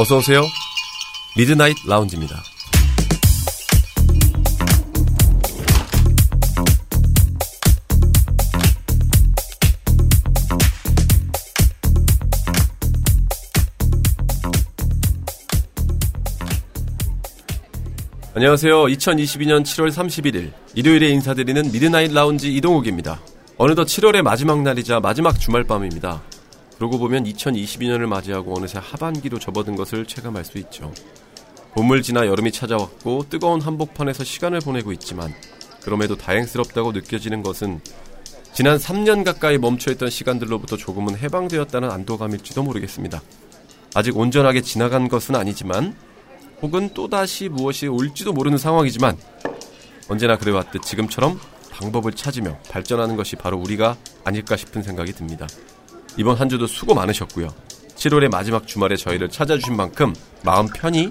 어서 오세요. 미드나잇 라운지입니다. 안녕하세요. 2022년 7월 31일 일요일에 인사드리는 미드나잇 라운지 이동욱입니다. 어느덧 7월의 마지막 날이자 마지막 주말 밤입니다. 그러고 보면 2022년을 맞이하고 어느새 하반기로 접어든 것을 체감할 수 있죠. 봄을 지나 여름이 찾아왔고 뜨거운 한복판에서 시간을 보내고 있지만 그럼에도 다행스럽다고 느껴지는 것은 지난 3년 가까이 멈춰있던 시간들로부터 조금은 해방되었다는 안도감일지도 모르겠습니다. 아직 온전하게 지나간 것은 아니지만 혹은 또다시 무엇이 올지도 모르는 상황이지만 언제나 그래왔듯 지금처럼 방법을 찾으며 발전하는 것이 바로 우리가 아닐까 싶은 생각이 듭니다. 이번 한 주도 수고 많으셨고요. 7월의 마지막 주말에 저희를 찾아주신 만큼 마음 편히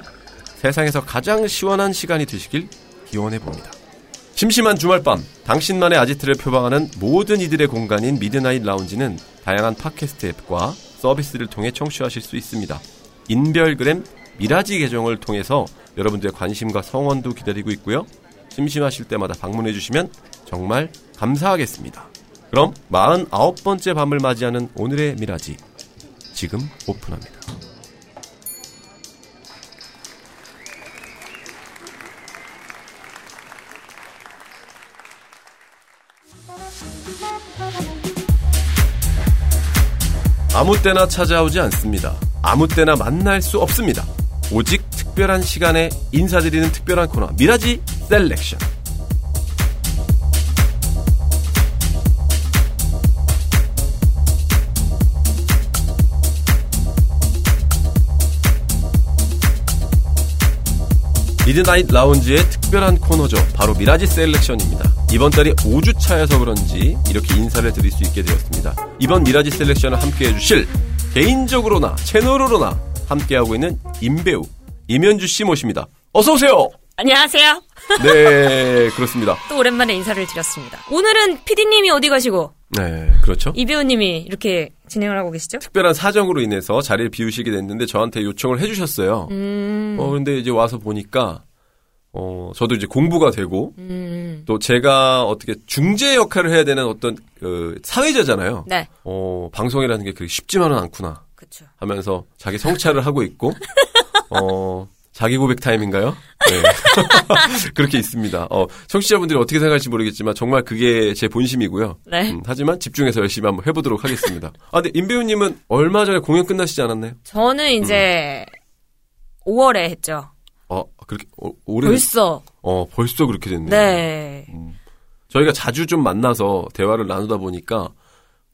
세상에서 가장 시원한 시간이 되시길 기원해 봅니다. 심심한 주말 밤, 당신만의 아지트를 표방하는 모든 이들의 공간인 미드나잇 라운지는 다양한 팟캐스트 앱과 서비스를 통해 청취하실 수 있습니다. 인별그램 미라지 계정을 통해서 여러분들의 관심과 성원도 기다리고 있고요. 심심하실 때마다 방문해 주시면 정말 감사하겠습니다. 그럼 49번째 밤을 맞이하는 오늘의 미라지 지금 오픈합니다. 아무 때나 찾아오지 않습니다. 아무 때나 만날 수 없습니다. 오직 특별한 시간에 인사드리는 특별한 코너 미라지 셀렉션. 미드나잇 라운지의 특별한 코너죠. 바로 미라지 셀렉션입니다. 이번 달이 5주 차여서 그런지 이렇게 인사를 드릴 수 있게 되었습니다. 이번 미라지 셀렉션을 함께 해주실 개인적으로나 채널로나 함께하고 있는 임배우 임현주 씨 모십니다. 어서 오세요. 안녕하세요. 네, 그렇습니다. 또 오랜만에 인사를 드렸습니다. 오늘은 PD님이 어디 가시고? 네, 그렇죠. 이 배우님이 이렇게 진행을 하고 계시죠? 특별한 사정으로 인해서 자리를 비우시게 됐는데 저한테 요청을 해주셨어요. 음. 어, 근데 이제 와서 보니까 어, 저도 이제 공부가 되고 음. 또 제가 어떻게 중재 역할을 해야 되는 어떤 그 사회자잖아요. 네. 어, 방송이라는 게 그렇게 쉽지만은 않구나 그쵸. 하면서 자기 성찰을 하고 있고 어, 자기 고백 타임인가요? 네. 그렇게 있습니다. 어, 청취자분들이 어떻게 생각할지 모르겠지만 정말 그게 제 본심이고요. 네. 음, 하지만 집중해서 열심히 한번 해보도록 하겠습니다. 아, 근데 임배우님은 얼마 전에 공연 끝나시지 않았나요? 저는 이제 5월에 했죠. 어, 그렇게 어, 올해 벌써. 어 벌써 그렇게 됐네요. 네. 저희가 자주 좀 만나서 대화를 나누다 보니까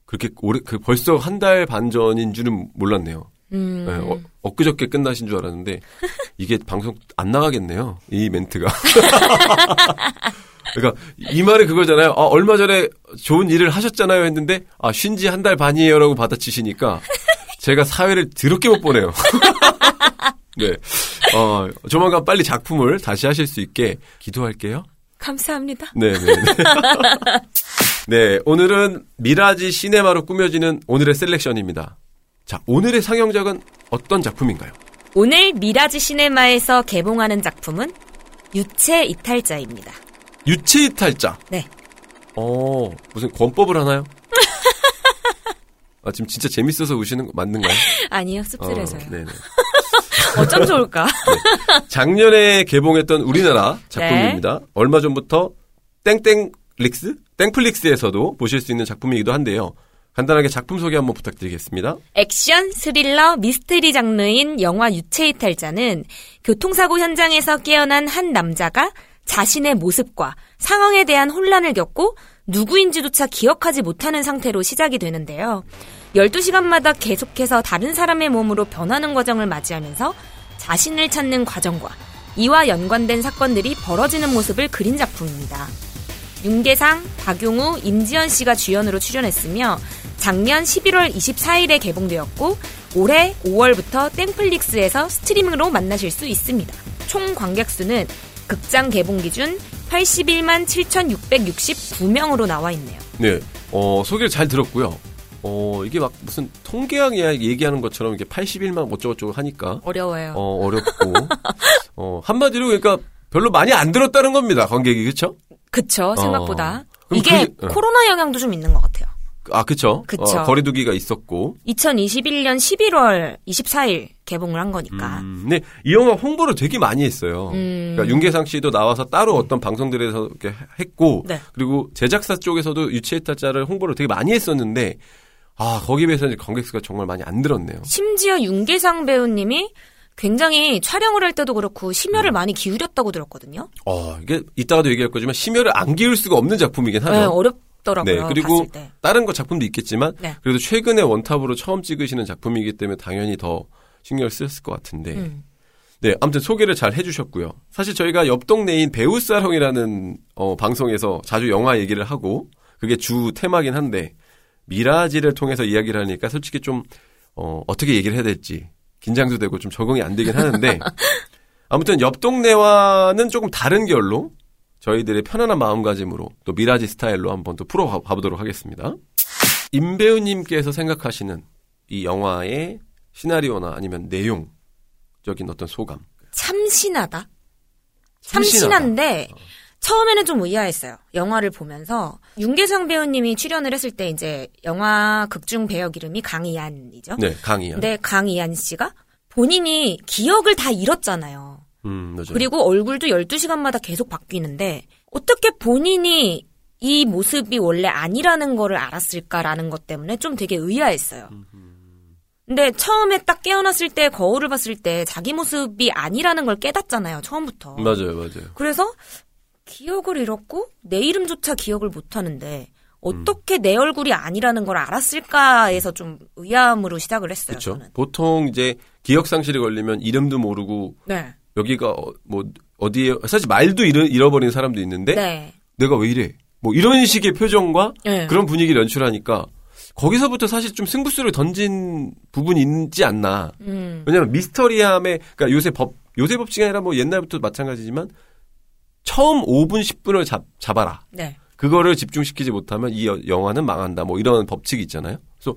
그렇게 오래 그 벌써 한 달 반 전인 줄은 몰랐네요. 음. 네, 어, 엊그저께 끝나신 줄 알았는데 이게 방송 안 나가겠네요. 이 멘트가. 그러니까 이 말이 그거잖아요. 아, 얼마 전에 좋은 일을 하셨잖아요 했는데 아, 쉰 지 한 달 반이에요라고 받아치시니까 제가 사회를 더럽게 못 보네요. 네. 어, 조만간 빨리 작품을 다시 하실 수 있게 기도할게요. 감사합니다. 네 네. 네, 오늘은 미라지 시네마로 꾸며지는 오늘의 셀렉션입니다. 자, 오늘의 상영작은 어떤 작품인가요? 오늘 미라지 시네마에서 개봉하는 작품은 유체 이탈자입니다. 유체 이탈자. 네. 어, 무슨 권법을 하나요? 아, 지금 진짜 재밌어서 우시는 거 맞는가요? 아니요, 씁쓸해서요. 어, 네네. 어, 쩜 좋을까? 작년에 개봉했던 우리나라 작품입니다. 네. 얼마 전부터 땡땡 릭스? 땡플릭스에서도 보실 수 있는 작품이기도 한데요. 간단하게 작품 소개 한번 부탁드리겠습니다. 액션, 스릴러, 미스테리 장르인 영화 유체 이탈자는 교통사고 현장에서 깨어난 한 남자가 자신의 모습과 상황에 대한 혼란을 겪고 누구인지조차 기억하지 못하는 상태로 시작이 되는데요. 12시간마다 계속해서 다른 사람의 몸으로 변하는 과정을 맞이하면서 자신을 찾는 과정과 이와 연관된 사건들이 벌어지는 모습을 그린 작품입니다. 윤계상, 박용우, 임지연 씨가 주연으로 출연했으며 작년 11월 24일에 개봉되었고 올해 5월부터 땡플릭스에서 스트리밍으로 만나실 수 있습니다. 총 관객 수는 극장 개봉 기준 81만 7,669명으로 나와 있네요. 네, 어, 소개를 잘 들었고요. 어, 이게 막 무슨 통계학 얘기하는 것처럼 이게 80일만 어쩌고저쩌고 하니까. 어려워요. 어, 어렵고. 어, 한마디로 그러니까 별로 많이 안 들었다는 겁니다. 관객이, 그쵸? 그쵸, 생각보다. 그럼 이게 그게- 어. 코로나 영향도 좀 있는 것 같아요. 아, 그쵸? 그쵸. 어, 거리두기가 있었고. 2021년 11월 24일 개봉을 한 거니까. 음, 근데 이 영화 홍보를 되게 많이 했어요. 음. 그러니까 윤계상 씨도 나와서 따로 어떤 방송들에서 이렇게 했고, 네. 그리고 제작사 쪽에서도 유치해탈자를 홍보를 되게 많이 했었는데, 아, 거기에 비해서 이제 관객 수가 정말 많이 안 들었네요. 심지어 윤계상 배우님이 굉장히 촬영을 할 때도 그렇고 심혈을 많이 기울였다고 들었거든요. 어, 이게 이따가도 얘기할 거지만 심혈을 안 기울 수가 없는 작품이긴 하죠. 네, 어렵 더라고요. 네, 그리고. 다른 거 작품도 있겠지만 네. 그래도 최근에 원탑으로 처음 찍으시는 작품이기 때문에 당연히 더 신경을 쓰였을 것 같은데. 음. 네, 아무튼 소개를 잘 해주셨고요. 사실 저희가 옆 동네인 배우사롱이라는 어, 방송에서 자주 영화 얘기를 하고 그게 주 테마긴 한데 미라지를 통해서 이야기를 하니까 솔직히 좀 어, 어떻게 얘기를 해야 될지 긴장도 되고 좀 적응이 안 되긴 하는데 아무튼 옆 동네와는 조금 다른 결로 저희들의 편안한 마음가짐으로 또 미라지 스타일로 한번 또 풀어봐보도록 하겠습니다. 임 배우님께서 생각하시는 이 영화의 시나리오나 아니면 내용적인 어떤 소감. 참신하다. 참신하다. 참신한데 처음에는 좀 의아했어요. 영화를 보면서 윤계상 배우님이 출연을 했을 때 이제 영화 극중 배역 이름이 강이안이죠. 네, 강이야. 근데 강이안 씨가 본인이 기억을 다 잃었잖아요. 음. 그리고 얼굴도 12시간마다 계속 바뀌는데 어떻게 본인이 이 모습이 원래 아니라는 거를 알았을까라는 것 때문에 좀 되게 의아했어요. 근데 처음에 딱 깨어났을 때 거울을 봤을 때 자기 모습이 아니라는 걸 깨닫잖아요. 처음부터. 맞아요, 맞아요. 그래서 기억을 잃었고 내 이름조차 기억을 못 하는데 어떻게 내 얼굴이 아니라는 걸 알았을까에서 좀 의아함으로 시작을 했어요. 그렇죠. 저는. 보통 이제 기억 상실이 걸리면 이름도 모르고 네. 여기가 어, 뭐 어디에 사실 말도 잃어, 잃어버린 사람도 있는데 네. 내가 왜 이래? 뭐 이런 식의 표정과 네. 그런 분위기를 연출하니까 거기서부터 사실 좀 승부수를 던진 부분이 있지 않나. 음. 왜냐하면 미스터리함에 그러니까 요새 법 요새 법칙이 아니라 뭐 옛날부터 마찬가지지만 처음 5분 10분을 잡, 잡아라. 네. 그거를 집중시키지 못하면 이 여- 영화는 망한다. 뭐 이런 법칙이 있잖아요. 그래서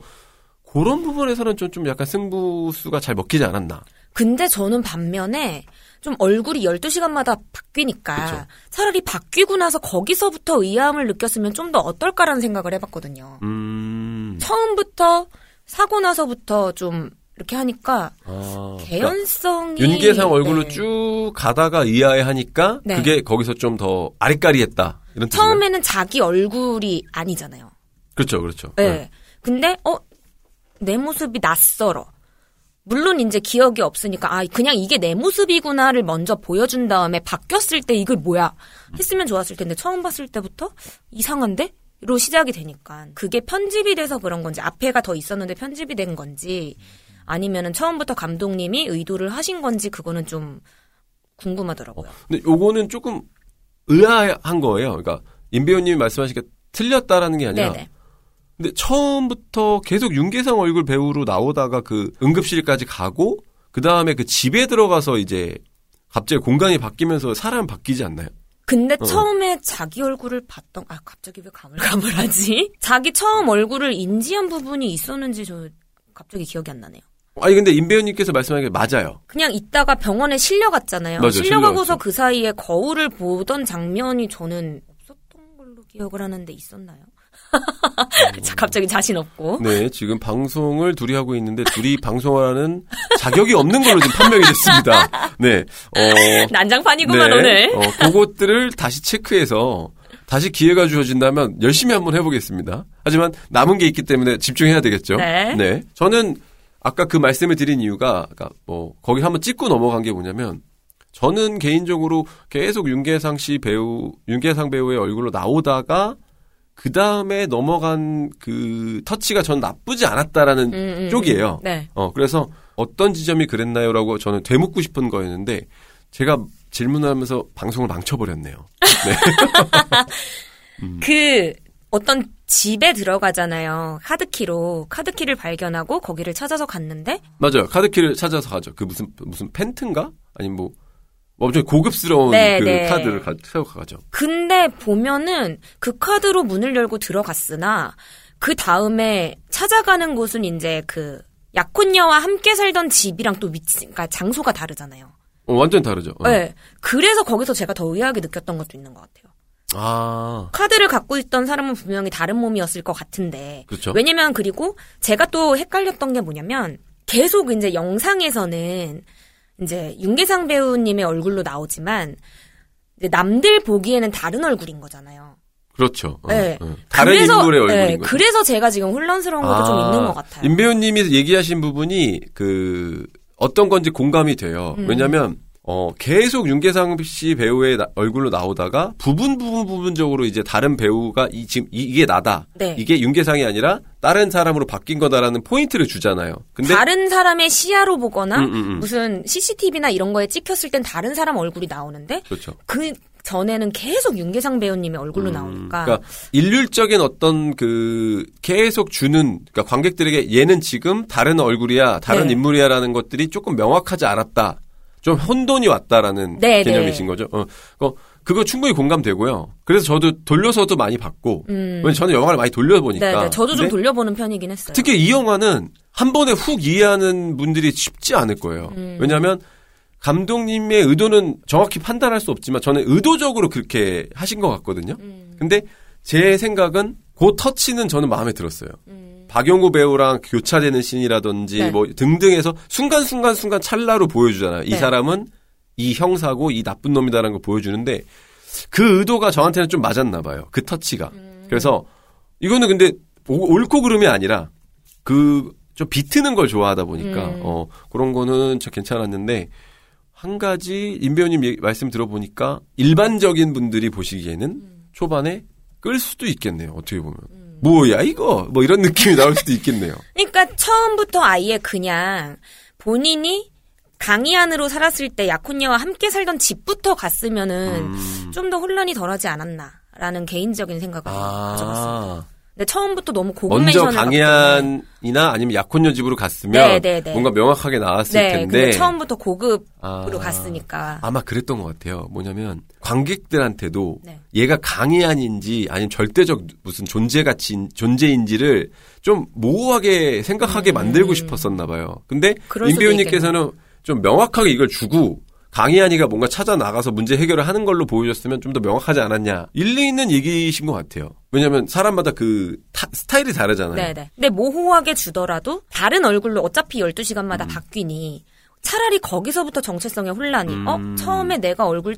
그런 부분에서는 좀, 좀 약간 승부수가 잘 먹히지 않았나. 근데 저는 반면에 좀 얼굴이 12시간마다 바뀌니까 그쵸. 차라리 바뀌고 나서 거기서부터 의아함을 느꼈으면 좀 더 어떨까라는 생각을 해봤거든요. 음. 처음부터 사고 나서부터 좀 이렇게 하니까 아, 그러니까 개연성이 윤계상 얼굴로 네. 쭉 가다가 의아해 하니까 네. 그게 거기서 좀 더 아리까리했다. 이런? 처음에는 자기 얼굴이 아니잖아요. 그렇죠, 그렇죠. 네. 근데 어 내 모습이 낯설어. 물론 이제 기억이 없으니까 아 그냥 이게 내 모습이구나를 먼저 보여준 다음에 바뀌었을 때 이걸 뭐야 했으면 좋았을 텐데 처음 봤을 때부터 이상한데? 로 시작이 되니까 그게 편집이 돼서 그런 건지 앞에가 더 있었는데 편집이 된 건지 아니면은 처음부터 감독님이 의도를 하신 건지 그거는 좀 궁금하더라고요. 근데 요거는 조금 의아한 거예요. 그러니까 임 배우님이 말씀하시니까 틀렸다라는 게 아니라 네네. 근데 처음부터 계속 윤계상 얼굴 배우로 나오다가 그 응급실까지 가고 그 다음에 그 집에 들어가서 이제 갑자기 공간이 바뀌면서 사람 바뀌지 않나요? 근데 어. 처음에 자기 얼굴을 봤던 아 갑자기 왜 가물가물하지? 자기 처음 얼굴을 인지한 부분이 있었는지 저 갑자기 기억이 안 나네요. 아니 근데 임 배우님께서 말씀하신 게 맞아요. 그냥 있다가 병원에 실려갔잖아요. 맞아요, 실려가고서. 그 사이에 거울을 보던 장면이 저는 없었던 걸로 기억을 하는데 있었나요? 자, 갑자기 자신 없고. 네, 지금 방송을 둘이 하고 있는데 둘이 방송하는 자격이 없는 걸로 지금 판명이 됐습니다. 네, 어, 난장판이구만 네, 오늘. 어, 그것들을 다시 체크해서 다시 기회가 주어진다면 열심히 한번 해보겠습니다. 하지만 남은 게 있기 때문에 집중해야 되겠죠. 네. 저는 아까 그 말씀을 드린 이유가, 그러니까 뭐, 거기 한번 찍고 넘어간 게 뭐냐면, 저는 개인적으로 계속 윤계상 씨 배우, 윤계상 배우의 얼굴로 나오다가, 그 다음에 넘어간 그 터치가 전 나쁘지 않았다라는 음, 음, 쪽이에요. 음. 네. 어, 그래서 어떤 지점이 그랬나요?라고 저는 되묻고 싶은 거였는데, 제가 질문하면서 방송을 망쳐버렸네요. 그 어떤 집에 들어가잖아요. 카드키로 카드키를 발견하고 거기를 찾아서 갔는데 맞아요. 카드키를 찾아서 가죠. 그 무슨, 무슨 펜트인가? 아니면 뭐, 엄청 고급스러운 네, 그 네. 카드를 가, 세워 가죠. 근데 보면은 그 카드로 문을 열고 들어갔으나 그 다음에 찾아가는 곳은 이제 그 약혼녀와 함께 살던 집이랑 또 위치, 그러니까 장소가 다르잖아요. 어, 완전 다르죠. 어. 네. 그래서 거기서 제가 더 의아하게 느꼈던 것도 있는 것 같아요. 아, 카드를 갖고 있던 사람은 분명히 다른 몸이었을 것 같은데. 그렇죠. 왜냐면 그리고 제가 또 헷갈렸던 게 뭐냐면 계속 이제 영상에서는 이제 윤계상 배우님의 얼굴로 나오지만 남들 보기에는 다른 얼굴인 거잖아요. 그렇죠. 어, 네. 어. 다른 그래서- 인물의 얼굴인 네, 거죠. 그래서 제가 지금 혼란스러운 것도 좀 있는 것 같아요. 임 배우님이 얘기하신 부분이 그 어떤 건지 공감이 돼요. 음. 왜냐하면 어 계속 윤계상 씨 배우의 나- 얼굴로 나오다가 부분 부분 부분적으로 이제 다른 배우가 이 지금 이- 이게 나다. 네. 이게 윤계상이 아니라 다른 사람으로 바뀐 거다라는 포인트를 주잖아요. 근데 다른 사람의 시야로 보거나 음, 음, 음. 무슨 CCTV나 이런 거에 찍혔을 땐 다른 사람 얼굴이 나오는데 그렇죠. 그 전에는 계속 윤계상 배우님의 얼굴로 나오니까 그러니까 일률적인 어떤 그 계속 주는 그러니까 관객들에게 얘는 지금 다른 얼굴이야, 다른 네. 인물이야라는 것들이 조금 명확하지 않았다. 좀 혼돈이 왔다라는 네, 개념이신 거죠. 어, 어, 그거 충분히 공감되고요. 그래서 저도 돌려서도 많이 봤고, 왜냐면 저는 영화를 많이 돌려보니까. 음. 네, 네, 저도 좀 돌려보는 편이긴 했어요. 특히 이 영화는 한 번에 훅 이해하는 분들이 쉽지 않을 거예요. 음. 왜냐하면 감독님의 의도는 정확히 판단할 수 없지만 저는 의도적으로 그렇게 하신 것 같거든요. 음. 근데 제 생각은 그 터치는 저는 마음에 들었어요. 음. 박영구 배우랑 교차되는 씬이라든지 네. 뭐 등등해서 순간순간 순간 찰나로 보여주잖아요. 이 네. 사람은 이 형사고 이 나쁜 놈이다라는 걸 보여주는데 그 의도가 저한테는 좀 맞았나 봐요. 그 터치가. 음. 그래서 이거는 근데 오- 옳고 그름이 아니라 그 좀 비트는 걸 좋아하다 보니까 음. 어 그런 거는 저 괜찮았는데 한 가지 임 배우님 말씀 들어보니까 일반적인 분들이 보시기에는 음. 초반에 끌 수도 있겠네요. 어떻게 보면 뭐야 이거 뭐 이런 느낌이 나올 수도 있겠네요. 그러니까 처음부터 아예 그냥 본인이 강의안으로 살았을 때 약혼녀와 함께 살던 집부터 갔으면은 음. 좀더 혼란이 덜하지 않았나라는 개인적인 생각을. 아 근데 처음부터 너무 고급 먼저. 강해안이나 아니면 약혼녀 집으로 갔으면 네, 네, 네. 뭔가 명확하게 나왔을 네, 텐데 처음부터 고급으로 아. 갔으니까. 아마 그랬던 것 같아요. 뭐냐면 관객들한테도 네. 얘가 강의안인지 아니면 절대적 무슨 존재 가치 존재인지를 좀 모호하게 생각하게 만들고 싶었었나 봐요. 근데 음. 그럴 임 수도 배우님께서는 좀 명확하게 이걸 주고 강의안이가 뭔가 찾아 나가서 문제 해결을 하는 걸로 보여줬으면 좀 더 명확하지 않았냐. 일리 있는 얘기이신 것 같아요. 왜냐하면 사람마다 그 타- 스타일이 다르잖아요. 네네. 근데 모호하게 주더라도 다른 얼굴로 어차피 12시간마다 음. 바뀌니 차라리 거기서부터 정체성의 혼란이 음. 어? 처음에 내가 얼굴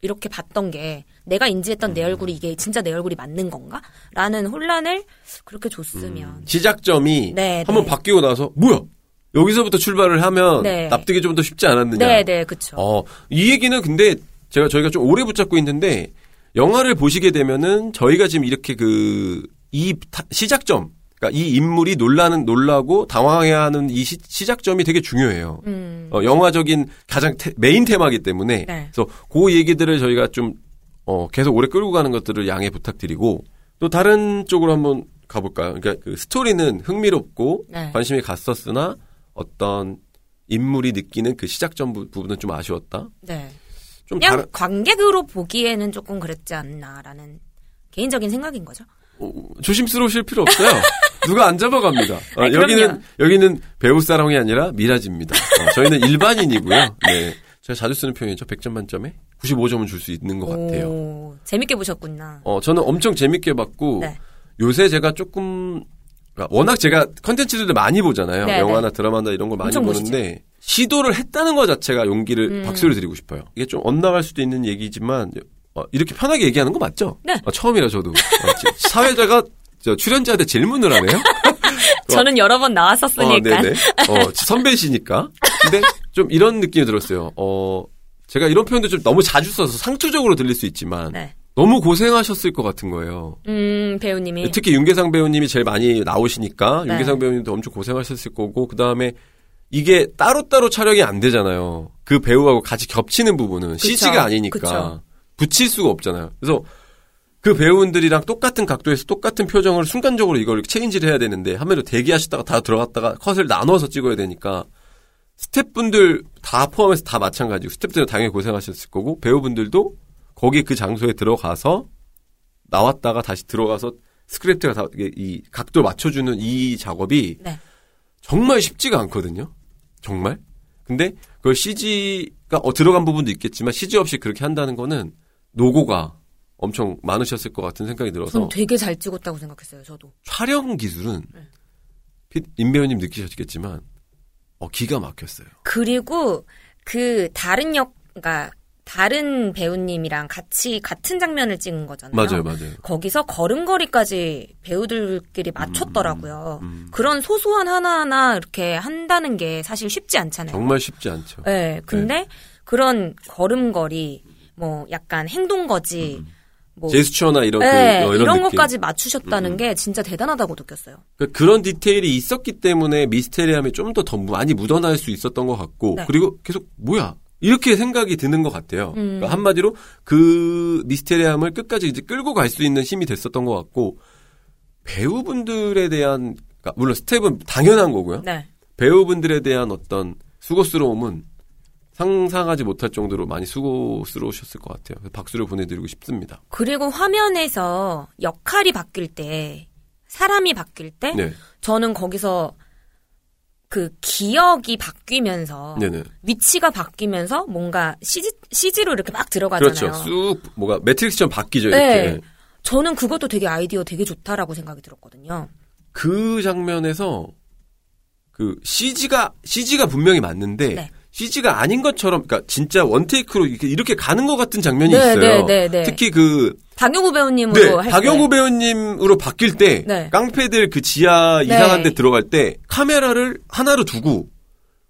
이렇게 봤던 게 내가 인지했던 음. 내 얼굴이 이게 진짜 내 얼굴이 맞는 건가? 라는 혼란을 그렇게 줬으면 시작점이 네, 한번 네. 바뀌고 나서 뭐야 여기서부터 출발을 하면 네. 납득이 좀 더 쉽지 않았느냐. 네 네 그쵸 어, 이 얘기는 근데 제가 저희가 좀 오래 붙잡고 있는데 영화를 보시게 되면은 저희가 지금 이렇게 그 이 시작점 그러니까 이 인물이 놀라는 놀라고 당황해하는 이 시, 시작점이 되게 중요해요. 음. 어, 영화적인 가장 테- 메인 테마이기 때문에 네. 그래서 그 얘기들을 저희가 좀 어, 계속 오래 끌고 가는 것들을 양해 부탁드리고 또 다른 쪽으로 한번 가볼까요? 그러니까 그 스토리는 흥미롭고 네. 관심이 갔었으나 어떤 인물이 느끼는 그 시작점 부- 부분은 좀 아쉬웠다. 네. 좀 그냥 다른 관객으로 보기에는 조금 그랬지 않나라는 개인적인 생각인 거죠. 어, 조심스러우실 필요 없어요. 누가 안 잡아갑니다. 어, 아니, 여기는. 여기는 배우 사랑이 아니라 미라지입니다. 어, 저희는 일반인이고요. 네. 제가 자주 쓰는 표현이죠. 100점 만점에 95점은 줄 수 있는 것 같아요. 오, 재밌게 보셨구나. 어, 저는 엄청 재밌게 봤고 네. 요새 제가 조금 그러니까 워낙 제가 컨텐츠들을 많이 보잖아요. 네, 영화나 드라마나 이런 걸 많이 보는데 시도를 했다는 것 자체가 용기를 음. 박수를 드리고 싶어요. 이게 좀 엇나갈 수도 있는 얘기지만 어, 이렇게 편하게 얘기하는 거 맞죠? 네. 어, 처음이라 저도 어, 지- 사회자가 저 출연자한테 질문을 하네요. 저는 여러 번 나왔었으니까. 어, 네네. 어, 선배시니까. 근데 좀 이런 느낌이 들었어요. 어, 제가 이런 표현도 좀 너무 자주 써서 상투적으로 들릴 수 있지만 네. 너무 고생하셨을 것 같은 거예요. 음, 배우님이. 특히 윤계상 배우님이 제일 많이 나오시니까 네. 윤계상 배우님도 엄청 고생하셨을 거고 그 다음에 이게 따로따로 촬영이 안 되잖아요. 그 배우하고 같이 겹치는 부분은 CG가 아니니까 그쵸. 붙일 수가 없잖아요. 그래서 그 배우분들이랑 똑같은 각도에서 똑같은 표정을 순간적으로 이걸 체인지를 해야 되는데 한마디로 대기하셨다가 다 들어갔다가 컷을 나눠서 찍어야 되니까 스태프분들 다 포함해서 다 마찬가지고 스태프들은 당연히 고생하셨을 거고 배우분들도 거기 그 장소에 들어가서 나왔다가 다시 들어가서 스크립트가 다, 이 각도 맞춰주는 이 작업이 네. 정말 쉽지가 않거든요. 정말. 근데 그걸 CG가 어, 들어간 부분도 있겠지만 CG 없이 그렇게 한다는 거는 노고가 엄청 많으셨을 것 같은 생각이 들어서 전 되게 잘 찍었다고 생각했어요. 저도. 촬영 기술은 네. 피- 임 배우님 느끼셨겠지만 어, 기가 막혔어요. 그리고 그 다른 역, 그러니까 다른 배우님이랑 같이 같은 장면을 찍은 거잖아요. 맞아요, 맞아요. 거기서 걸음걸이까지 배우들끼리 맞췄더라고요. 음. 그런 소소한 하나하나 이렇게 한다는 게 사실 쉽지 않잖아요. 정말 쉽지 않죠. 네, 근데 그런 걸음걸이, 뭐 약간 행동거지, 뭐 제스처나 이런 네, 그, 어, 이런, 이런. 것까지 맞추셨다는 게 진짜 대단하다고 느꼈어요. 그- 그런 디테일이 있었기 때문에 미스테리함이 좀 더 더 많이 묻어날 수 있었던 것 같고 네. 그리고 계속 뭐야 이렇게 생각이 드는 것 같아요. 음. 그러니까 한마디로 그 미스테리함을 끝까지 이제 끌고 갈 수 있는 힘이 됐었던 것 같고 배우분들에 대한 그러니까 물론 스텝은 당연한 거고요. 네. 배우분들에 대한 어떤 수고스러움은 상상하지 못할 정도로 많이 수고스러우셨을 것 같아요. 박수를 보내드리고 싶습니다. 그리고 화면에서 역할이 바뀔 때, 사람이 바뀔 때, 네, 저는 거기서 그 기억이 바뀌면서 네네. 위치가 바뀌면서 뭔가 CG, CG로 이렇게 막 들어가잖아요. 그렇죠. 쑥 뭐가 매트릭스처럼 바뀌죠. 네. 이렇게. 저는 그것도 되게 아이디어 되게 좋다라고 생각이 들었거든요. 그 장면에서 그 CG가 CG가 분명히 맞는데 네. CG가 아닌 것처럼 그러니까 진짜 원테이크로 이렇게, 이렇게 가는 것 같은 장면이 네, 있어요. 네, 네, 네. 특히 그 박영우 배우님으로 네, 할 박영우 때. 배우님으로 바뀔 때 네. 깡패들 그 지하 이상한 네. 데 들어갈 때 카메라를 하나로 두고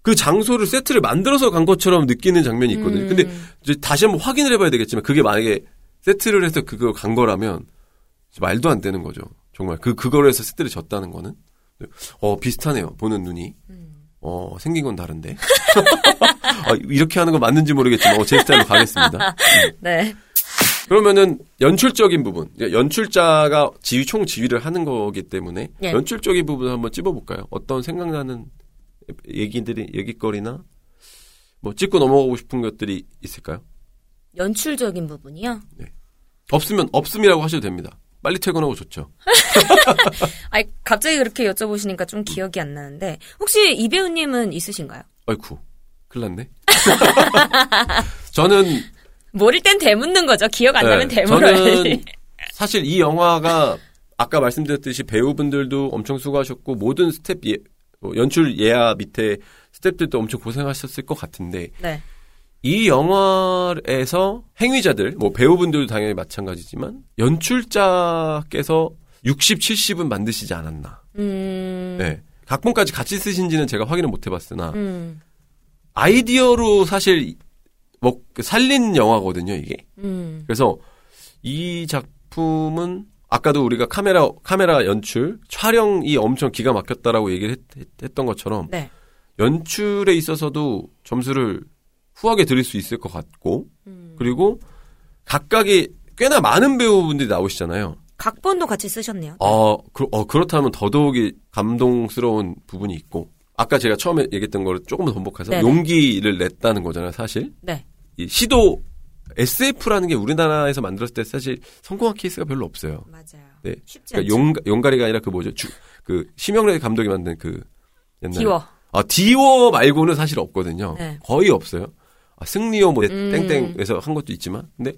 그 장소를 세트를 만들어서 간 것처럼 느끼는 장면이 있거든요. 음. 근데 이제 다시 한번 확인을 해봐야 되겠지만 그게 만약에 세트를 해서 그거 간 거라면 말도 안 되는 거죠. 정말 그 그거로 해서 세트를 졌다는 거는 어 비슷하네요. 보는 눈이 어 생긴 건 다른데 아, 이렇게 하는 거 맞는지 모르겠지만 어, 제 스타일로 가겠습니다. 네. 그러면은 연출적인 부분, 연출자가 지휘 총 지휘를 하는 거기 때문에 예. 연출적인 부분을 한번 찝어볼까요? 어떤 생각나는 얘기들이 얘기거리나 뭐 짚고 넘어가고 싶은 것들이 있을까요? 연출적인 부분이요. 없으면 없음이라고 하셔도 됩니다. 빨리 퇴근하고 좋죠. 아니 갑자기 그렇게 여쭤보시니까 좀 기억이 안 나는데 혹시 이 배우님은 있으신가요? 아이쿠, 큰일 났네. 저는 모를 땐 되묻는 거죠. 기억 안 나면 네, 되물어야지. 저는 사실 이 영화가 아까 말씀드렸듯이 배우분들도 엄청 수고하셨고 모든 스텝 예, 뭐 연출 예아 밑에 스텝들도 엄청 고생하셨을 것 같은데 네. 이 영화에서 행위자들 뭐 배우분들도 당연히 마찬가지지만 연출자께서 60, 70은 만드시지 않았나. 음. 네. 각본까지 같이 쓰신지는 제가 확인을 못 해봤으나 음. 아이디어로 사실 뭐 살린 영화거든요 이게. 음. 그래서 이 작품은 아까도 우리가 카메라 카메라 연출 촬영이 엄청 기가 막혔다라고 얘기를 했, 던 것처럼 네. 연출에 있어서도 점수를 후하게 드릴 수 있을 것 같고 음. 그리고 각각의 꽤나 많은 배우분들이 나오시잖아요. 각본도 같이 쓰셨네요. 어, 그, 어 그렇다면 더더욱이 감동스러운 부분이 있고 아까 제가 처음에 얘기했던 거를 조금 더 번복해서 네네. 용기를 냈다는 거잖아요, 사실. 네. 이 시도 SF라는 게 우리나라에서 만들었을 때 사실 성공한 케이스가 별로 없어요. 맞아요. 네. 쉽지 그러니까 않죠. 용, 용가리가 아니라 그 뭐죠? 주, 그 심형래 감독이 만든 그 옛날에 디워. 아 디워 말고는 사실 없거든요. 네. 거의 없어요. 아, 승리호 뭐 음. 땡땡에서 한 것도 있지만 근데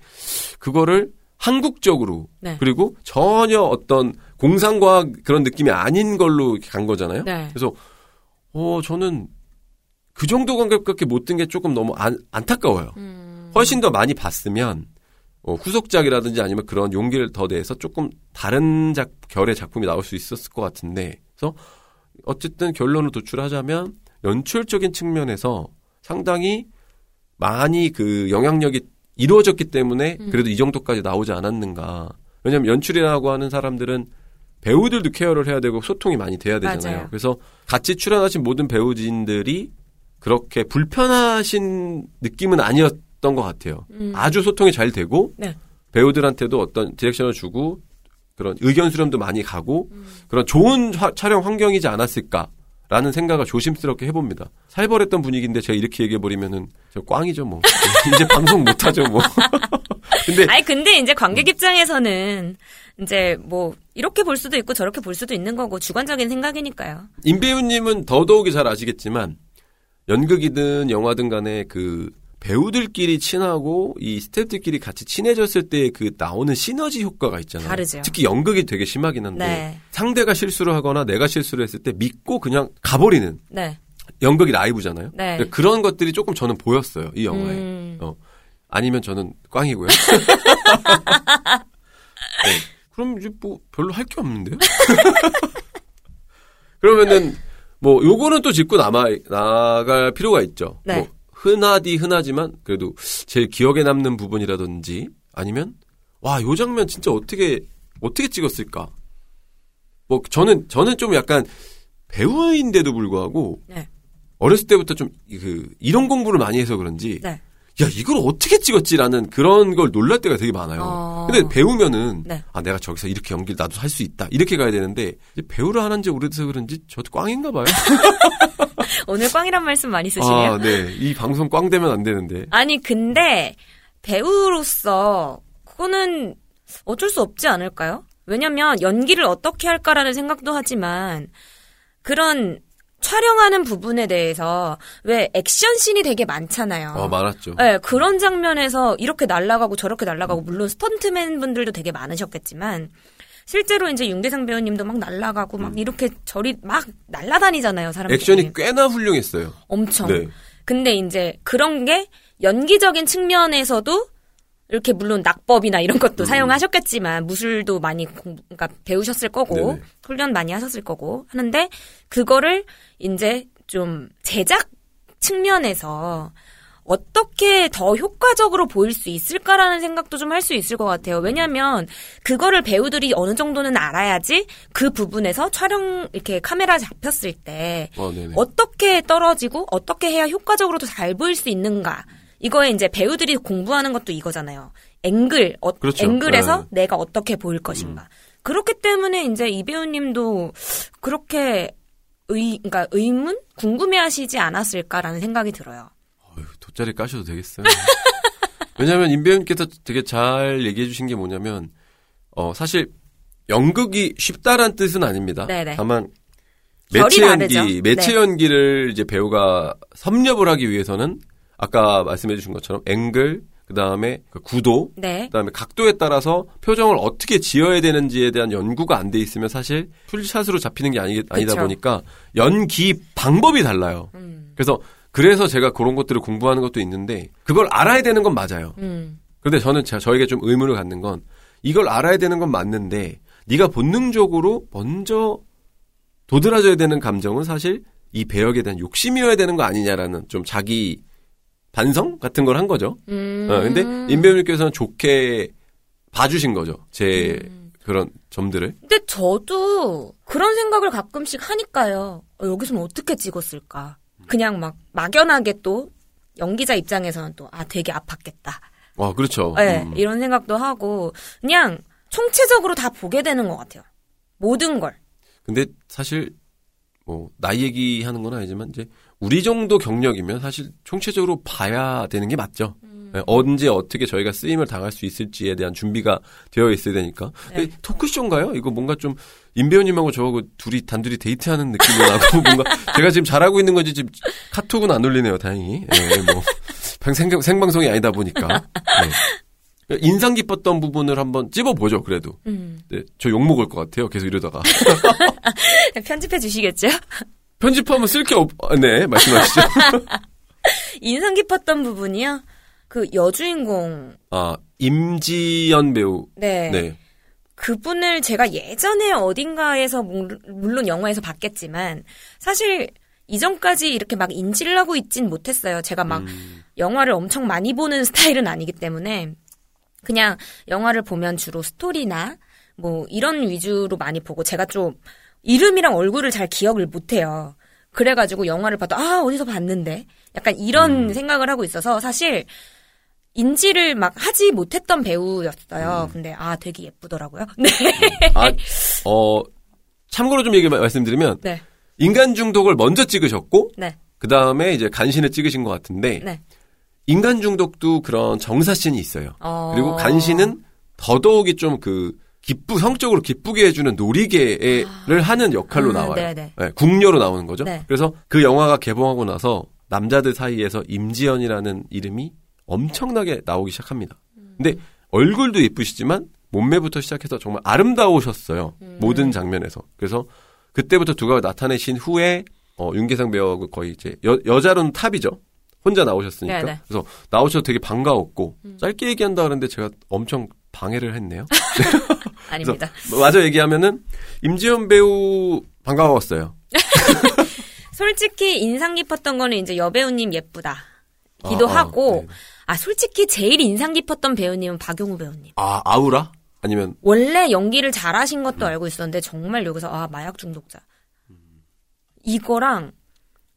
그거를 한국적으로 네. 그리고 전혀 어떤 공상과학 그런 느낌이 아닌 걸로 간 거잖아요. 네. 그래서 어 저는 그 정도 감각밖에 못 든 게 조금 너무 안, 안타까워요. 음. 훨씬 더 많이 봤으면 어, 후속작이라든지 아니면 그런 용기를 더 내서 조금 다른 작 결의 작품이 나올 수 있었을 것 같은데 그래서 어쨌든 결론을 도출하자면 연출적인 측면에서 상당히 많이 그 영향력이 이루어졌기 때문에 음. 그래도 이 정도까지 나오지 않았는가. 왜냐하면 연출이라고 하는 사람들은 배우들도 케어를 해야 되고 소통이 많이 돼야 되잖아요. 맞아요. 그래서 같이 출연하신 모든 배우진들이 그렇게 불편하신 느낌은 아니었던 것 같아요. 음. 아주 소통이 잘 되고 네. 배우들한테도 어떤 디렉션을 주고 그런 의견 수렴도 많이 가고 음. 그런 좋은 화- 촬영 환경이지 않았을까 라는 생각을 조심스럽게 해봅니다. 살벌했던 분위기인데 제가 이렇게 얘기해버리면은 저 꽝이죠 뭐. 이제 방송 못하죠 뭐. 근데 아니 근데 이제 음. 관객 입장에서는 이제 뭐 이렇게 볼 수도 있고 저렇게 볼 수도 있는 거고 주관적인 생각이니까요. 임 배우님은 더더욱이 잘 아시겠지만 연극이든 영화든 간에 그 배우들끼리 친하고 이 스태프들끼리 같이 친해졌을 때 그 나오는 시너지 효과가 있잖아요. 다르죠. 특히 연극이 되게 심하긴 한데 네. 상대가 실수를 하거나 내가 실수를 했을 때 믿고 그냥 가버리는 네. 연극이 라이브잖아요. 네. 그러니까 그런 것들이 조금 저는 보였어요 이 영화에. 음. 어. 아니면 저는 꽝이고요. 네. 그럼 이제 뭐 별로 할 게 없는데요? 그러면은 뭐 요거는 또 짚고 남아 나갈 필요가 있죠. 네. 뭐 흔하디 흔하지만 그래도 제일 기억에 남는 부분이라든지 아니면 와 요 장면 진짜 어떻게 어떻게 찍었을까? 뭐 저는 저는 좀 약간 배우인데도 불구하고 네. 어렸을 때부터 좀 그 이런 공부를 많이 해서 그런지 네. 야 이걸 어떻게 찍었지라는 그런 걸 놀랄 때가 되게 많아요. 어. 근데 배우면은 네. 아 내가 저기서 이렇게 연기를 나도 할 수 있다 이렇게 가야 되는데 배우를 안한지 오래돼서 그런지 저도 꽝인가 봐요. 오늘 꽝이란 말씀 많이 쓰시네요. 아, 네. 이 방송 꽝 되면 안 되는데. 아니 근데 배우로서 그거는 어쩔 수 없지 않을까요? 왜냐면 연기를 어떻게 할까라는 생각도 하지만 그런 촬영하는 부분에 대해서 왜 액션 씬이 되게 많잖아요. 어, 많았죠. 네, 그런 장면에서 이렇게 날아가고 저렇게 날아가고 물론 스턴트맨 분들도 되게 많으셨겠지만 실제로 이제 윤계상 배우님도 막 날아가고 막 이렇게 저리 막 날아다니잖아요, 사람들이. 액션이 꽤나 훌륭했어요. 엄청. 네. 근데 이제 그런 게 연기적인 측면에서도 이렇게 물론 낙법이나 이런 것도 사용하셨겠지만 무술도 많이 공, 그러니까 배우셨을 거고 음. 네네. 훈련 많이 하셨을 거고 하는데 그거를 이제 좀 제작 측면에서 어떻게 더 효과적으로 보일 수 있을까라는 생각도 좀 할 수 있을 것 같아요. 왜냐하면 그거를 배우들이 어느 정도는 알아야지 그 부분에서 촬영 이렇게 카메라 잡혔을 때 어. 어떻게 떨어지고 어떻게 해야 효과적으로 더 잘 보일 수 있는가. 이거에 이제 배우들이 공부하는 것도 이거잖아요. 앵글, 어, 그렇죠. 앵글에서 네. 내가 어떻게 보일 것인가. 그렇기 때문에 이제 이 배우님도 그렇게 의, 그러니까 의문? 궁금해하시지 않았을까라는 생각이 들어요. 어휴, 돗자리 까셔도 되겠어요. 왜냐하면 임 배우님께서 되게 잘 얘기해 주신 게 뭐냐면 어 사실 연극이 쉽다란 뜻은 아닙니다. 네네. 다만 매체 연기, 다르죠. 매체 네. 연기를 이제 배우가 섭렵을 하기 위해서는 아까 말씀해 주신 것처럼 앵글, 그 다음에 구도, 네. 그다음에 각도에 따라서 표정을 어떻게 지어야 되는지에 대한 연구가 안 돼 있으면 사실 풀샷으로 잡히는 게 아니, 아니다 그쵸. 보니까 연기 방법이 달라요. 음. 그래서 그래서 제가 그런 것들을 공부하는 것도 있는데 그걸 알아야 되는 건 맞아요. 음. 그런데 저는 제- 저에게 좀 의문을 갖는 건 이걸 알아야 되는 건 맞는데 네가 본능적으로 먼저 도드라져야 되는 감정은 사실 이 배역에 대한 욕심이어야 되는 거 아니냐라는 좀 자기 반성 같은 걸 한 거죠. 음. 어, 근데 임배우님께서는 좋게 봐주신 거죠. 제 음. 그런 점들을. 근데 저도 그런 생각을 가끔씩 하니까요. 어, 여기서는 어떻게 찍었을까? 그냥 막 막연하게 또 연기자 입장에서는 또 아 되게 아팠겠다. 와, 그렇죠. 네, 음. 이런 생각도 하고 그냥 총체적으로 다 보게 되는 것 같아요. 모든 걸. 근데 사실 뭐 나이 얘기하는 건 아니지만 이제 우리 정도 경력이면 사실 총체적으로 봐야 되는 게 맞죠. 음. 네, 언제 어떻게 저희가 쓰임을 당할 수 있을지에 대한 준비가 되어 있어야 되니까. 네. 근데 토크쇼인가요? 이거 뭔가 좀 임배우님하고 저하고 둘이 단둘이 데이트하는 느낌이 나고 뭔가 제가 지금 잘하고 있는 건지 지금 카톡은 안 올리네요. 다행히. 예, 뭐 생, 생방송이 아니다 보니까. 네. 인상 깊었던 부분을 한번 찝어보죠. 그래도. 음. 네, 저 욕먹을 것 같아요. 계속 이러다가. 편집해 주시겠죠? 편집하면 쓸 게 없, 아, 네, 말씀하시죠. 인상 깊었던 부분이요. 그 여주인공 아, 임지연 배우. 네. 네. 그분을 제가 예전에 어딘가에서 물- 물론 영화에서 봤겠지만 사실 이전까지 이렇게 막 인지를 하고 있진 못했어요. 제가 막 음, 영화를 엄청 많이 보는 스타일은 아니기 때문에 그냥 영화를 보면 주로 스토리나 뭐 이런 위주로 많이 보고 제가 좀 이름이랑 얼굴을 잘 기억을 못해요. 그래가지고 영화를 봐도 아 어디서 봤는데 약간 이런 생각을 하고 있어서 사실 인지를 막 하지 못했던 배우였어요. 근데 아 되게 예쁘더라고요. 네. 아, 어, 참고로 좀 얘기 말씀드리면, 네. 인간 중독을 먼저 찍으셨고, 네. 그 다음에 이제 간신을 찍으신 것 같은데, 네. 인간 중독도 그런 정사씬이 있어요. 어. 그리고 간신은 더더욱이 좀 그, 기쁘 성적으로 기쁘게 해주는 놀이개를 하는 역할로 음, 나와요. 네네. 네, 궁녀로 나오는 거죠. 네. 그래서 그 영화가 개봉하고 나서 남자들 사이에서 임지연이라는 이름이 엄청나게 나오기 시작합니다. 근데 얼굴도 예쁘시지만 몸매부터 시작해서 정말 아름다우셨어요. 음. 모든 장면에서. 그래서 그때부터 두가 나타내신 후에 어, 윤계상 배우하고 거의 이제 여, 여자로는 탑이죠. 혼자 나오셨으니까. 네네. 음. 그래서 나오셔서 되게 반가웠고 짧게 얘기한다 그러는데 제가 엄청 방해를 했네요. 아닙니다. 맞아 얘기하면은 임지연 배우 반가웠어요. 솔직히 인상 깊었던 거는 이제 여배우님 예쁘다. 기도 아, 아, 하고, 네. 아, 솔직히 제일 인상 깊었던 배우님은 박용우 배우님. 아 아우라 아니면 원래 연기를 잘하신 음. 것도 알고 있었는데, 정말 여기서, 아, 마약 중독자. 이거랑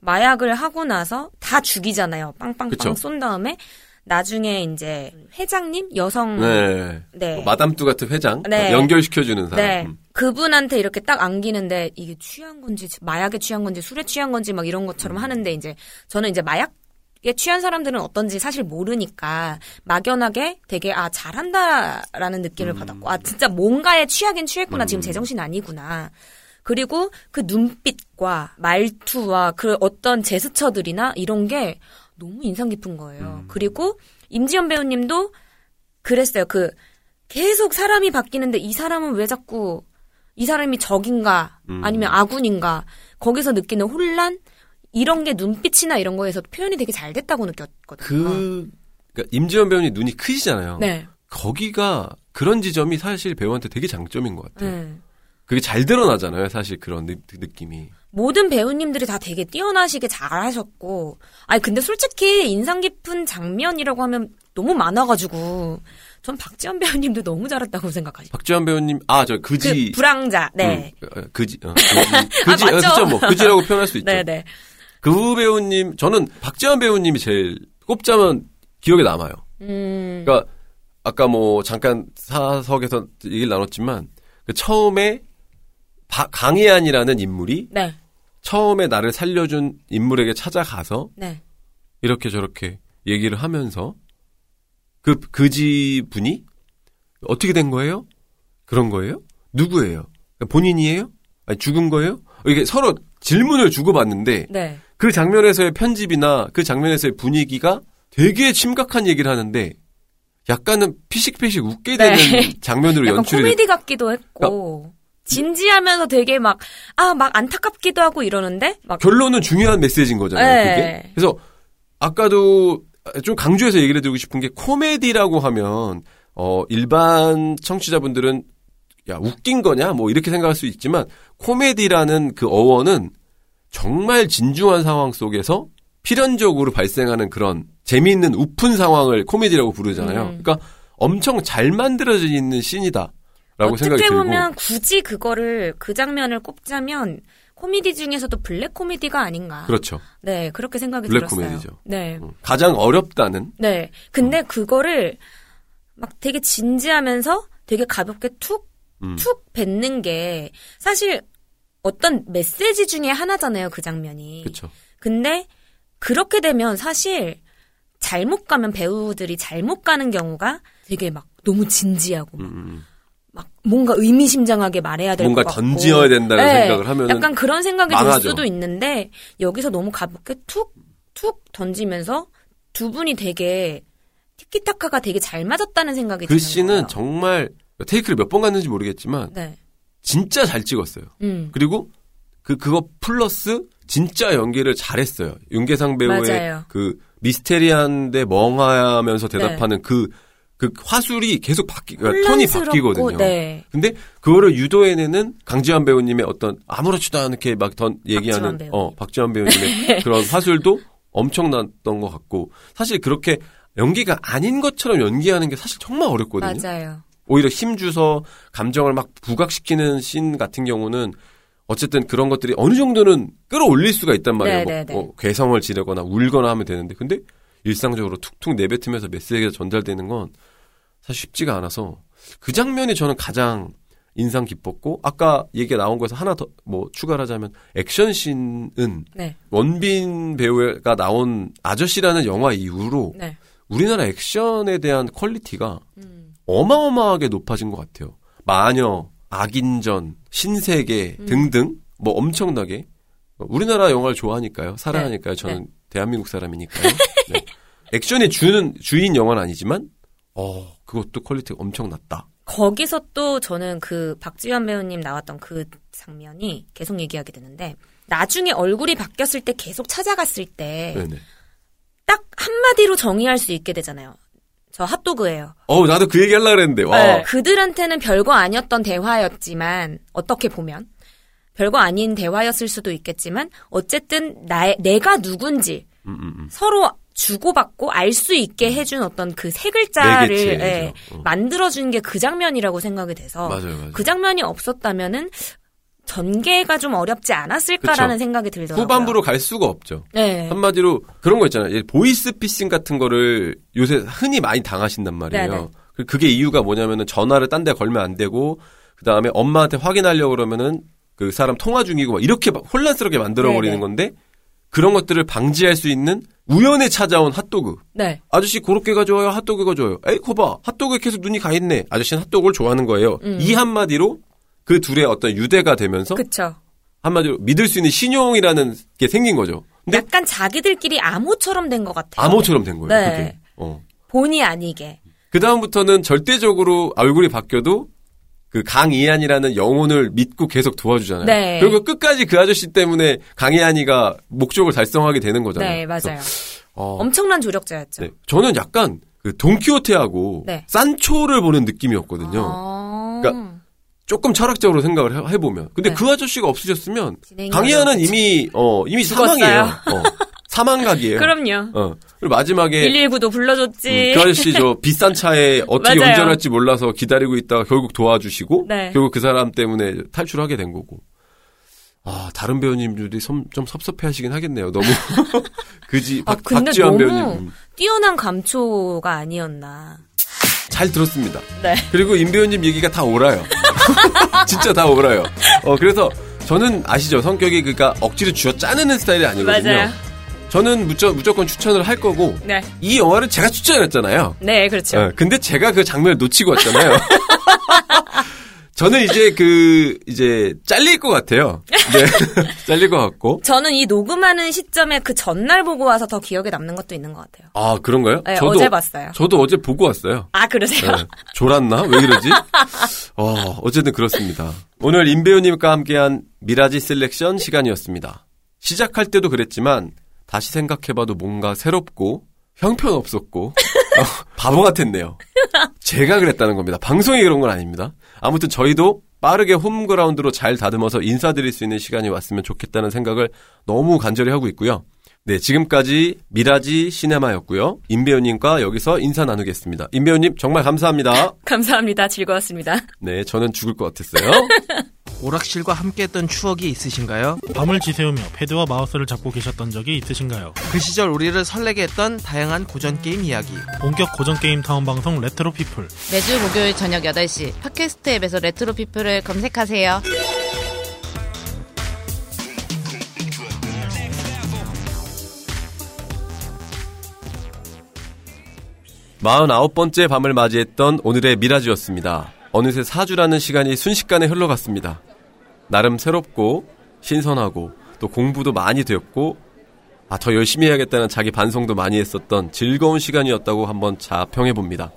마약을 하고 나서 다 죽이잖아요. 빵빵빵 그쵸. 쏜 다음에, 나중에 이제 회장님? 여성. 네. 네. 뭐 마담뚜 같은 회장 네. 연결시켜주는 사람. 네. 음. 그분한테 이렇게 딱 안기는데 이게 취한 건지 마약에 취한 건지 술에 취한 건지 막 이런 음. 것처럼 하는데 이제 저는 이제 마약 에 취한 사람들은 어떤지 사실 모르니까 막연하게 되게 아 잘한다라는 느낌을 음. 받았고 아 진짜 뭔가에 취하긴 취했구나 지금 제정신 아니구나. 그리고 그 눈빛과 말투와 그 어떤 제스처들이나 이런 게 너무 인상 깊은 거예요. 음. 그리고 임지연 배우님도 그랬어요. 그 계속 사람이 바뀌는데 이 사람은 왜 자꾸 이 사람이 적인가 음. 아니면 아군인가 거기서 느끼는 혼란 이런 게 눈빛이나 이런 거에서 표현이 되게 잘 됐다고 느꼈거든요. 그 그러니까 임지연 배우님 눈이 크시잖아요. 네. 거기가 그런 지점이 사실 배우한테 되게 장점인 것 같아요. 네. 그게 잘 드러나잖아요. 사실 그런 느, 느낌이. 모든 배우님들이 다 되게 뛰어나시게 잘하셨고, 아니 근데 솔직히 인상 깊은 장면이라고 하면 너무 많아가지고, 전 박지원 배우님도 너무 잘했다고 생각하죠. 박지원 배우님 아 저 그지 그 불황자, 네, 음, 어, 그지 어, 그지 그지 아, 아, 맞죠? 그죠 뭐 그지라고 표현할 수 있죠. 네, 네. 그 배우님 저는 박지원 배우님이 제일 꼽자면 기억에 남아요. 음, 그러니까 아까 뭐 잠깐 사석에서 얘기를 나눴지만 그 처음에 바- 강혜안이라는 인물이 네, 처음에 나를 살려준 인물에게 찾아가서 네, 이렇게 저렇게 얘기를 하면서 그 그지 분이 어떻게 된 거예요? 그런 거예요? 누구예요? 본인이에요? 아니 죽은 거예요? 이게 서로 질문을 주고받는데 네. 그 장면에서의 편집이나 그 장면에서의 분위기가 되게 심각한 얘기를 하는데 약간은 피식피식 웃게 되는 네. 장면으로 연출이 코미디 같기도 했고, 진지하면서 되게 막, 아, 막 안타깝기도 하고 이러는데, 막, 결론은 중요한 메시지인 거잖아요. 네. 그게. 그래서 아까도 좀 강조해서 얘기를 해드리고 싶은 게 코미디라고 하면 어 일반 청취자분들은 야 웃긴 거냐 뭐 이렇게 생각할 수 있지만 코미디라는 그 어원은 정말 진중한 상황 속에서 필연적으로 발생하는 그런 재미있는 우픈 상황을 코미디라고 부르잖아요. 음. 그러니까 엄청 잘 만들어져 있는 씬이다 라고 생각이 어떻게 들고 보면 굳이 그거를, 그 장면을 꼽자면, 코미디 중에서도 블랙 코미디가 아닌가. 그렇죠. 네, 그렇게 생각이 블랙 들었어요. 코미디죠. 네. 음, 가장 어렵다는 네. 근데 그거를 막 되게 진지하면서 되게 가볍게 툭, 음. 툭 뱉는 게 사실 어떤 메시지 중에 하나잖아요, 그 장면이. 그렇죠. 근데 그렇게 되면 사실 잘못 가면 배우들이 잘못 가는 경우가 되게 막 너무 진지하고 막, 음. 막 뭔가 의미심장하게 말해야 될것 뭔가 같고 던지어야 된다는 네, 생각을 하면은 약간 그런 생각이. 들 수도 있는데 여기서 너무 가볍게 툭툭 던지면서 두 분이 되게 티키타카가 되게 잘 맞았다는 생각이 그 드는 거예요. 정말 테이크를 몇 번 갔는지 모르겠지만 네. 진짜 잘 찍었어요. 음. 그리고 그 그거 플러스 진짜 연기를 잘했어요. 윤계상 배우의 맞아요. 그 미스테리한데 멍하면서 대답하는 그, 그 화술이 계속 바뀌, 그러니까 톤이 바뀌거든요. 네. 근데 그거를 유도해내는 강지환 배우님의 어떤 아무렇지도 않게 막 던 얘기하는 배우님. 어 박지환 배우님의 그런 화술도 엄청났던 것 같고 사실 그렇게 연기가 아닌 것처럼 연기하는 게 사실 정말 어렵거든요. 맞아요. 오히려 힘 주서 감정을 막 부각시키는 씬 같은 경우는 어쨌든 그런 것들이 어느 정도는 끌어올릴 수가 있단 말이에요. 네, 네, 뭐, 뭐 괴성을 지르거나 울거나 하면 되는데 근데 일상적으로 툭툭 내뱉으면서 메시지가 전달되는 건 사실 쉽지가 않아서 그 장면이 저는 가장 인상 깊었고 아까 얘기가 나온 거에서 하나 더 뭐 추가를 하자면 액션 씬은 네. 원빈 배우가 나온 아저씨라는 영화 이후로 네. 우리나라 액션에 대한 퀄리티가 음. 어마어마하게 높아진 것 같아요. 마녀, 악인전, 신세계 음. 등등 뭐 엄청나게 우리나라 영화를 좋아하니까요. 사랑하니까요. 네. 저는 네. 대한민국 사람이니까요. 네. 액션이 주는 주인 영화는 아니지만 어 그것도 퀄리티가 엄청났다. 거기서 또 저는 그 박지현 배우님 나왔던 그 장면이 계속 얘기하게 되는데 나중에 얼굴이 바뀌었을 때 계속 찾아갔을 때 딱. 한마디로 정의할 수 있게 되잖아요. 저 핫도그예요. 어 나도 그 얘기 하려고 그랬는데 와. 네. 그들한테는 별거 아니었던 대화였지만 어떻게 보면 별거 아닌 대화였을 수도 있겠지만 어쨌든 나 내가 누군지 음, 음, 음. 서로 주고받고 알 수 있게 해준 어떤 그 세 글자를 매개체, 예. 어. 만들어준 게 그 장면이라고 생각이 돼서 맞아요, 맞아요. 그 장면이 없었다면은 전개가 좀 어렵지 않았을까라는 그쵸. 생각이 들더라고요. 후반부로 갈 수가 없죠. 네. 한마디로 그런 거 있잖아요. 보이스 피싱 같은 거를 요새 흔히 많이 당하신단 말이에요. 네네. 그- 그게 이유가 뭐냐면은 전화를 딴 데 걸면 안 되고 그다음에 엄마한테 확인하려고 그러면은 그 사람 통화 중이고 막 이렇게 막 혼란스럽게 만들어 버리는 네네. 건데 그런 것들을 방지할 수 있는 우연에 찾아온 핫도그. 네. 아저씨 고로케가 좋아요, 핫도그가 좋아요. 에이 거봐, 핫도그에 계속 눈이 가 있네. 아저씨는 핫도그를 좋아하는 거예요. 음. 이 한마디로 그 둘의 어떤 유대가 되면서 그쵸. 한마디로 믿을 수 있는 신용이라는 게 생긴 거죠. 근데 약간 자기들끼리 암호처럼 된 것 같아요. 암호처럼 된 거예요. 네. 그게. 어. 본의 아니게. 그 다음부터는 절대적으로 얼굴이 바뀌어도 그 강이한이라는 영혼을 믿고 계속 도와주잖아요. 네. 그리고 끝까지 그 아저씨 때문에 강이한이가 목적을 달성하게 되는 거잖아요. 네, 맞아요. 어, 엄청난 조력자였죠. 네. 저는 약간 그 돈키호테하고 네. 산초를 보는 느낌이었거든요. 아. 그러니까 조금 철학적으로 생각을 해- 해보면. 근데 네. 그 아저씨가 없으셨으면 강이한은. 이미 어 이미 죽었어요. 사망이에요. 어, 사망각이에요. 그럼요. 어. 그리고 마지막에 119도 불러줬지. 음, 그 아저씨 저 비싼 차에 어떻게. 운전할지 몰라서 기다리고 있다가 결국 도와주시고 네. 결국 그 사람 때문에 탈출하게 된 거고. 아 다른 배우님들이 좀, 좀 섭섭해하시긴 하겠네요. 너무 그지 아, 박, 근데 박지원 너무 배우님 음, 뛰어난 감초가 아니었나. 잘 들었습니다. 네. 그리고 임 배우님 얘기가 다 옳아요. 진짜 다 옳아요. 어 그래서 저는 아시죠 성격이 그러니까 억지로 쥐어 짜내는 스타일이 아니거든요. 맞아요. 저는 무조, 무조건 추천을 할 거고 네. 이 영화를 제가 추천했잖아요. 네, 그렇죠. 어, 근데 제가 그 장면을 놓치고 왔잖아요. 저는 이제 그 이제 잘릴 것 같아요. 네, 잘릴 것 같고. 저는 이 녹음하는 시점에 그 전날 보고 와서 더 기억에 남는 것도 있는 것 같아요. 아 그런가요? 네, 어제 봤어요. 저도 어제 보고 왔어요. 아, 그러세요? 네, 졸았나? 왜 이러지? 어, 어쨌든 그렇습니다. 오늘 임배우님과 함께한 미라지 셀렉션 시간이었습니다. 시작할 때도 그랬지만 다시 생각해봐도 뭔가 새롭고 형편없었고 어, 바보 같았네요. 제가 그랬다는 겁니다. 방송이 그런 건 아닙니다. 아무튼 저희도 빠르게 홈그라운드로 잘 다듬어서 인사드릴 수 있는 시간이 왔으면 좋겠다는 생각을 너무 간절히 하고 있고요. 네, 지금까지 미라지 시네마였고요. 임배우님과 여기서 인사 나누겠습니다. 임배우님 정말 감사합니다. 감사합니다. 즐거웠습니다. 네, 저는 죽을 것 같았어요. 오락실과 함께했던 추억이 있으신가요? 밤을 지새우며 패드와 마우스를 잡고 계셨던 적이 있으신가요? 그 시절 우리를 설레게 했던 다양한 고전 게임 이야기. 본격 고전 게임 타운 방송 레트로 피플. 매주 목요일 저녁 8시 팟캐스트 앱에서 레트로 피플을 검색하세요. 49번째 밤을 맞이했던 오늘의 미라지였습니다. 어느새 4주라는 시간이 순식간에 흘러갔습니다. 나름 새롭고 신선하고 또 공부도 많이 되었고 아, 더 열심히 해야겠다는 자기 반성도 많이 했었던 즐거운 시간이었다고 한번 자평해 봅니다.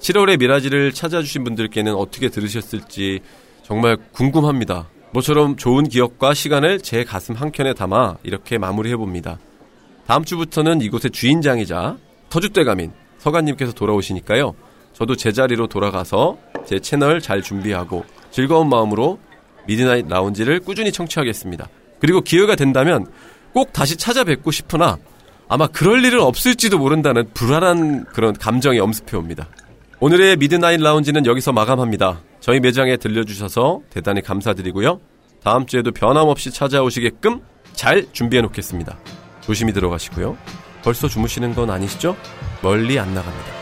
7월의 미라지를 찾아주신 분들께는 어떻게 들으셨을지 정말 궁금합니다. 모처럼 좋은 기억과 시간을 제 가슴 한켠에 담아 이렇게 마무리해 봅니다. 다음 주부터는 이곳의 주인장이자 터줏대감인 서간님께서 돌아오시니까요. 저도 제자리로 돌아가서 제 채널 잘 준비하고 즐거운 마음으로 미드나잇 라운지를 꾸준히 청취하겠습니다. 그리고 기회가 된다면 꼭 다시 찾아뵙고 싶으나 아마 그럴 일은 없을지도 모른다는 불안한 그런 감정이 엄습해 옵니다. 오늘의 미드나잇 라운지는 여기서 마감합니다. 저희 매장에 들려주셔서 대단히 감사드리고요. 다음 주에도 변함없이 찾아오시게끔 잘 준비해 놓겠습니다. 조심히 들어가시고요. 벌써 주무시는 건 아니시죠? 멀리 안 나갑니다.